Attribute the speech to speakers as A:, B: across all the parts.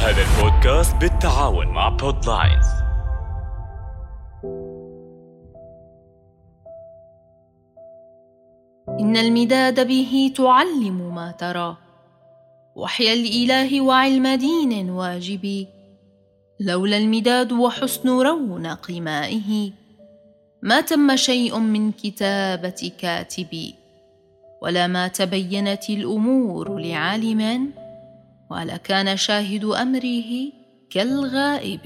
A: هذا البودكاست بالتعاون مع بودلاينز
B: إن المداد به تعلم ما ترى. وحي الإله وعلم دين واجب. لولا المداد وحسن رونق مائه ما تم شيء من كتابة كاتب. ولا ما تبينت الأمور لعالم. ولا كان شاهد أمره كالغائب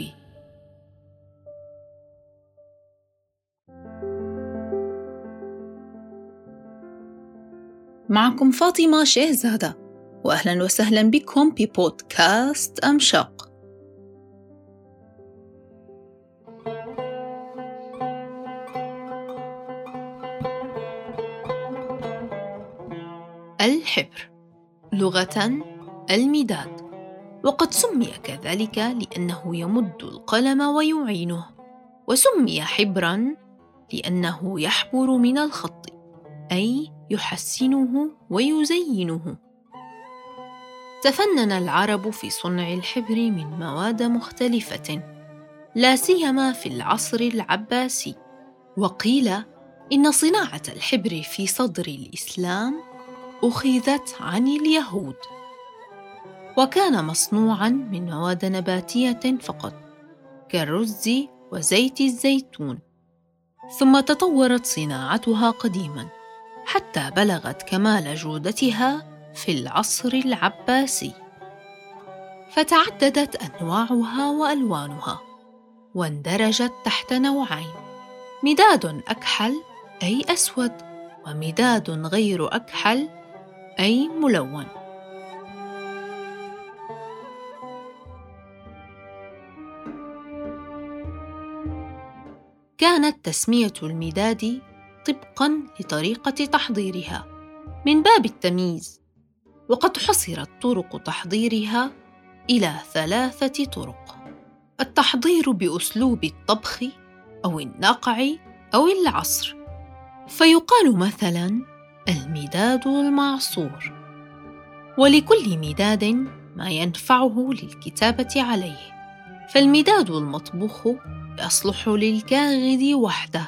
B: معكم فاطمة شهزادة وأهلا وسهلا بكم ببودكاست أمشاق الحبر لغة المداد وقد سمي كذلك لأنه يمد القلم ويعينه وسمي حبرا لأنه يحبر من الخط أي يحسنه ويزينه. تفنن العرب في صنع الحبر من مواد مختلفة لا سيما في العصر العباسي. وقيل إن صناعة الحبر في صدر الإسلام أخذت عن اليهود. وكان مصنوعا من مواد نباتية فقط كالرز وزيت الزيتون. ثم تطورت صناعتها قديما حتى بلغت كمال جودتها في العصر العباسي. فتعددت أنواعها وألوانها واندرجت تحت نوعين مداد أكحل أي أسود ومداد غير أكحل أي ملون. كانت تسمية المداد طبقا لطريقة تحضيرها من باب التمييز وقد حصرت طرق تحضيرها إلى ثلاثة طرق التحضير بأسلوب الطبخ أو النقع أو العصر. فيقال مثلا المداد المعصور ولكل مداد ما ينفعه للكتابة عليه. فالمداد المطبوخ يصلح للكاغد وحده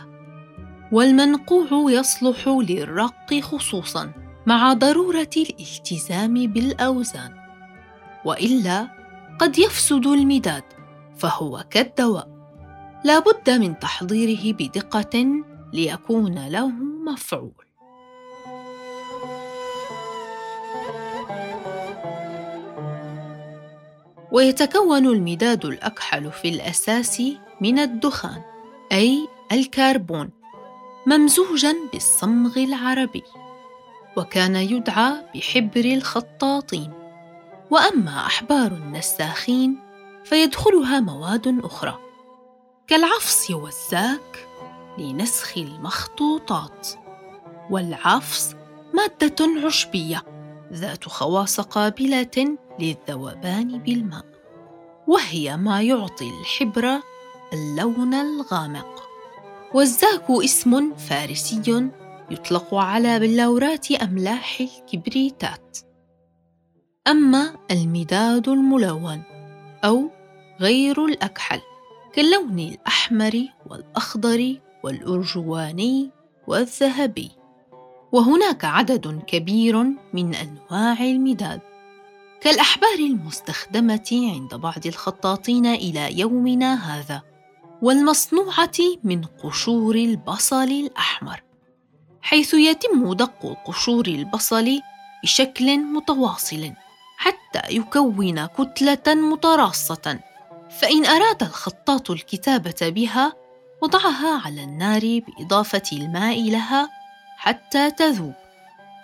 B: والمنقوع يصلح للرق خصوصا مع ضرورة الالتزام بالأوزان. وإلا قد يفسد المداد فهو كالدواء. لا بد من تحضيره بدقة ليكون له مفعول. ويتكون المداد الأكحل في الأساس من الدخان أي الكربون ممزوجا بالصمغ العربي وكان يدعى بحبر الخطاطين. وأما أحبار النساخين فيدخلها مواد أخرى كالعفص والزاك لنسخ المخطوطات. والعفص مادة عشبية. ذات خواص قابله للذوبان بالماء وهي ما يعطي الحبر اللون الغامق. والزاك اسم فارسي يطلق على بلورات أملاح الكبريتات. أما المداد الملون أو غير الأكحل كاللون الأحمر والأخضر والأرجواني والذهبي. وهناك عدد كبير من أنواع المداد. كالأحبار المستخدمة عند بعض الخطاطين إلى يومنا هذا والمصنوعة من قشور البصل الأحمر حيث يتم دق قشور البصل بشكل متواصل حتى يكون كتلة متراصة. فإن أراد الخطاط الكتابة بها وضعها على النار بإضافة الماء لها حتى تذوب.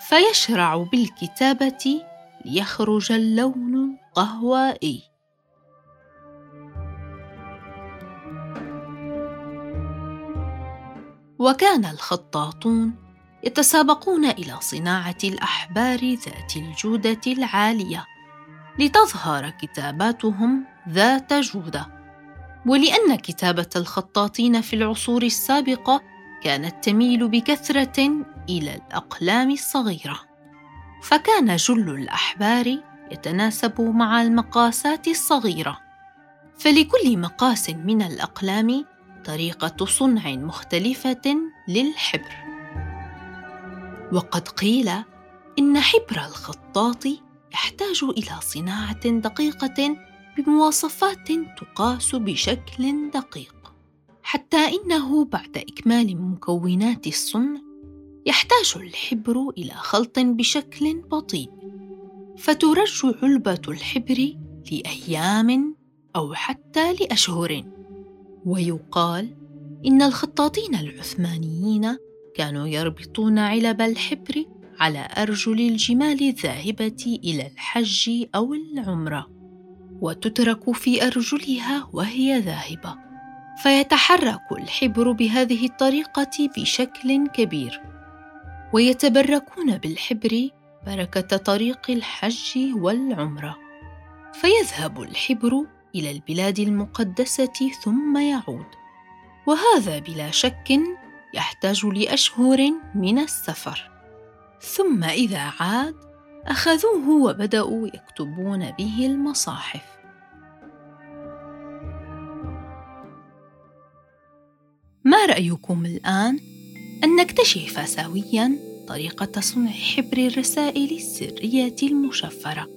B: فيشرع بالكتابة ليخرج اللون القهوائي وكان الخطاطون يتسابقون إلى صناعة الأحبار ذات الجودة العالية لتظهر كتاباتهم ذات جودة. ولأن كتابة الخطاطين في العصور السابقة كانت تميل بكثرة إلى الأقلام الصغيرة. فكان جل الأحبار يتناسب مع المقاسات الصغيرة. فلكل مقاس من الأقلام طريقة صنع مختلفة للحبر. وقد قيل إن حبر الخطاط يحتاج إلى صناعة دقيقة بمواصفات تقاس بشكل دقيق. حتى إنه بعد إكمال مكونات الصنع يحتاج الحبر إلى خلط بشكل بطيء فترج علبة الحبر لأيام أو حتى لأشهر. ويقال إن الخطاطين العثمانيين كانوا يربطون علب الحبر على أرجل الجمال الذاهبة إلى الحج أو العمرة وتترك في أرجلها وهي ذاهبة فيتحرك الحبر بهذه الطريقة بشكل كبير. ويتبركون بالحبر بركة طريق الحج والعمرة. فيذهب الحبر إلى البلاد المقدسة ثم يعود. وهذا بلا شك يحتاج لأشهر من السفر. ثم إذا عاد أخذوه وبدأوا يكتبون به المصاحف. ما رأيكم الآن؟ أن نكتشف سوياً طريقة صنع حبر الرسائل السرية المشفرة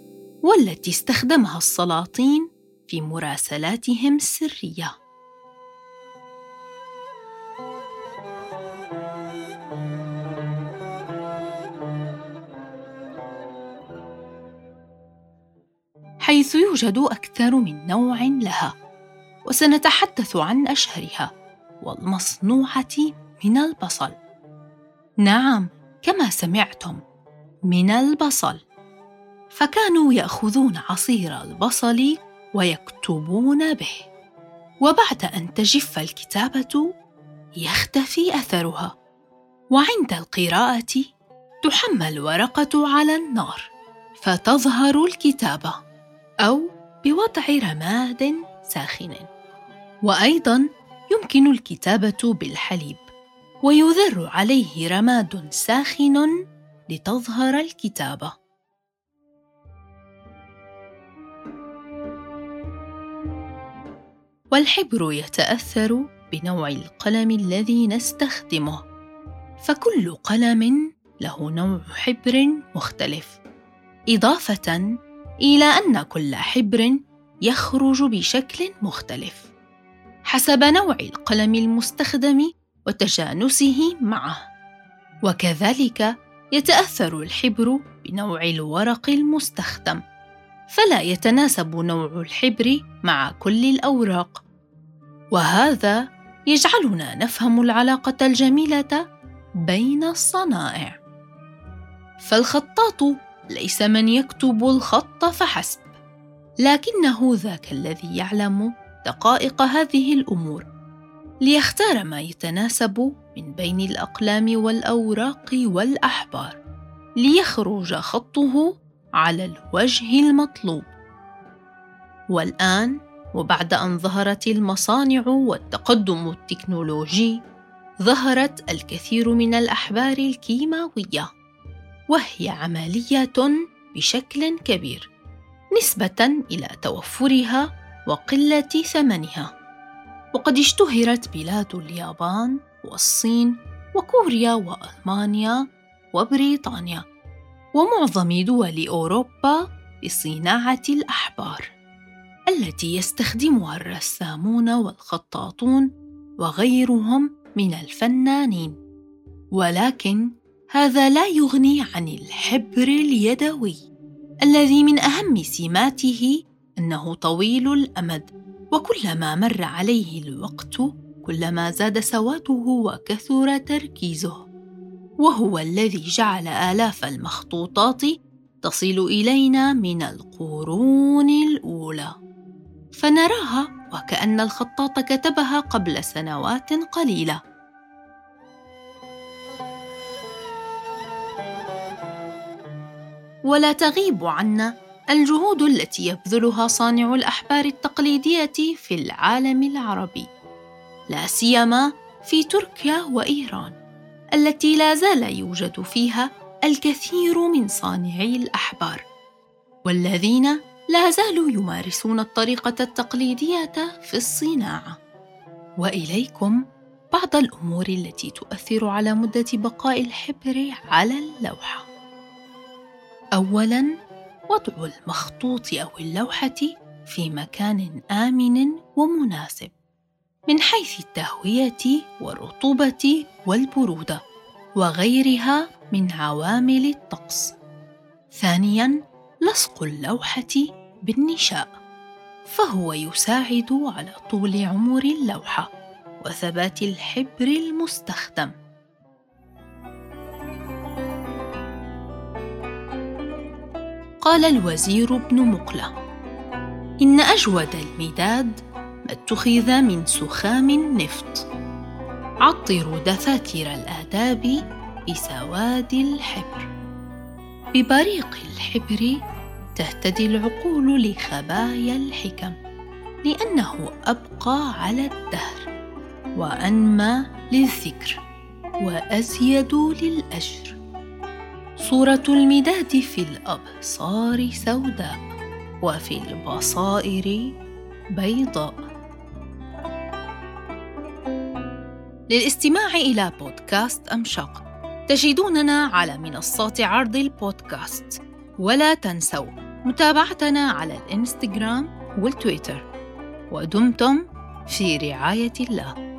B: والتي استخدمها السلاطين في مراسلاتهم السرية. حيث يوجد أكثر من نوع لها وسنتحدث عن أشهرها والمصنوعة من البصل. نعم كما سمعتم من البصل. فكانوا يأخذون عصير البصل ويكتبون به. وبعد أن تجف الكتابة يختفي أثرها. وعند القراءة تحمى الورقه على النار فتظهر الكتابة أو بوضع رماد ساخن. وأيضا يمكن الكتابة بالحليب. ويذر عليه رماد ساخن لتظهر الكتابة. والحبر يتأثر بنوع القلم الذي نستخدمه فكل قلم له نوع حبر مختلف إضافة إلى أن كل حبر يخرج بشكل مختلف. حسب نوع القلم المستخدم وتجانسه معه. وكذلك يتأثر الحبر بنوع الورق المستخدم. فلا يتناسب نوع الحبر مع كل الأوراق. وهذا يجعلنا نفهم العلاقة الجميلة بين الصنائع. فالخطاط ليس من يكتب الخط فحسب لكنه ذاك الذي يعلم دقائق هذه الأمور. ليختار ما يتناسب من بين الأقلام والأوراق والأحبار ليخرج خطه على الوجه المطلوب. والآن وبعد أن ظهرت المصانع والتقدم التكنولوجي ظهرت الكثير من الأحبار الكيماوية وهي عملية بشكل كبير نسبة إلى توفرها وقلة ثمنها. وقد اشتهرت بلاد اليابان والصين وكوريا وألمانيا وبريطانيا ومعظم دول أوروبا بصناعة الأحبار التي يستخدمها الرسامون والخطاطون وغيرهم من الفنانين. ولكن هذا لا يغني عن الحبر اليدوي الذي من أهم سماته إنه طويل الأمد وكلما مر عليه الوقت كلما زاد سواده وكثر تركيزه وهو الذي جعل آلاف المخطوطات تصل إلينا من القرون الأولى فنراها وكأن الخطاط كتبها قبل سنوات قليلة. ولا تغيب عنا الجهود التي يبذلها صانع الأحبار التقليدية في العالم العربي، لا سيما في تركيا وإيران، التي لا زال يوجد فيها الكثير من صانعي الأحبار. والذين لا زالوا يمارسون الطريقة التقليدية في الصناعة. وإليكم بعض الأمور التي تؤثر على مدة بقاء الحبر على اللوحة. أولاً وضع المخطوط أو اللوحة في مكان آمن ومناسب من حيث التهوية والرطوبة والبرودة وغيرها من عوامل الطقس. ثانياً لصق اللوحة بالنشاء فهو يساعد على طول عمر اللوحة وثبات الحبر المستخدم. قال الوزير ابن مقلة: إن أجود المداد ما أتخذ من سخام النفط. عطروا دفاتر الآداب بسواد الحبر. ببريق الحبر تهتدي العقول لخبايا الحكم لأنه أبقى على الدهر وأنمى للذكر وأزيد للأجر صورة المداد في الأبصار سوداء وفي البصائر بيضاء. للاستماع إلى بودكاست امشاق تجدوننا على منصات عرض البودكاست. ولا تنسوا متابعتنا على الإنستغرام والتويتر. ودمتم في رعاية الله.